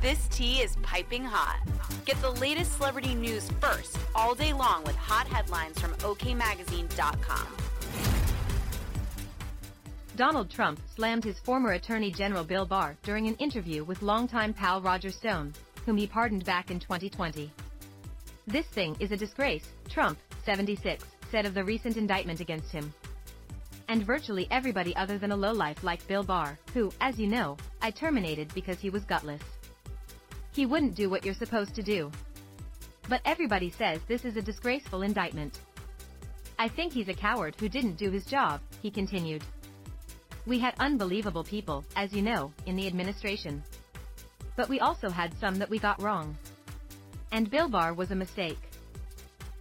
This tea is piping hot. Get the latest celebrity news first all day long with hot headlines from OKMagazine.com. Donald Trump slammed his former Attorney General Bill Barr during an interview with longtime pal Roger Stone, whom he pardoned back in 2020. This thing is a disgrace, Trump, 76, said of the recent indictment against him. And virtually everybody other than a lowlife like Bill Barr, who, as you know, I terminated because he was gutless. He wouldn't do what you're supposed to do. But everybody says this is a disgraceful indictment. I think he's a coward who didn't do his job, he continued. We had unbelievable people, as you know, in the administration. But we also had some that we got wrong. And Bill Barr was a mistake.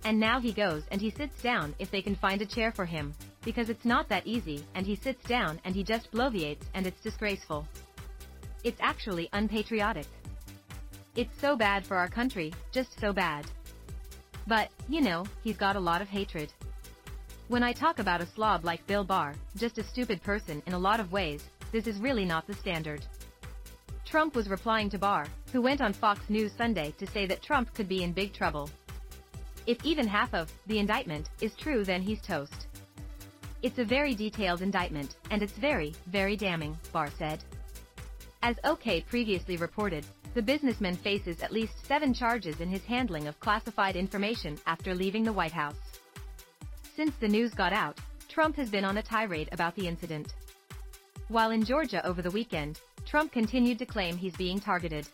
And now he goes and he sits down if they can find a chair for him, because it's not that easy, and he sits down and he just bloviates and it's disgraceful. It's actually unpatriotic. It's so bad for our country, just so bad. But, you know, he's got a lot of hatred. When I talk about a slob like Bill Barr, just a stupid person in a lot of ways, this is really not the standard. Trump was replying to Barr, who went on Fox News Sunday to say that Trump could be in big trouble. If even half of the indictment is true then he's toast. It's a very detailed indictment, and it's very, very damning, Barr said. As OK previously reported, the businessman faces at least seven charges in his handling of classified information after leaving the White House. Since the news got out, Trump has been on a tirade about the incident. While in Georgia over the weekend, Trump continued to claim he's being targeted.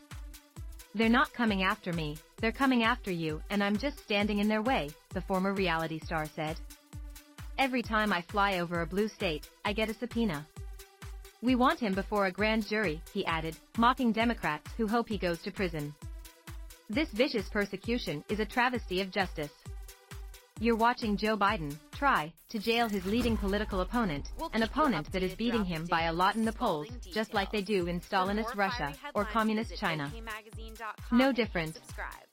They're not coming after me, they're coming after you, and I'm just standing in their way, the former reality star said. Every time I fly over a blue state, I get a subpoena. We want him before a grand jury, he added, mocking Democrats who hope he goes to prison. This vicious persecution is a travesty of justice. You're watching Joe Biden try to jail his leading political opponent, We'll an opponent that is beating him by a lot in the polls, scalding just like they do in Stalinist Russia or communist China. No different. Subscribe.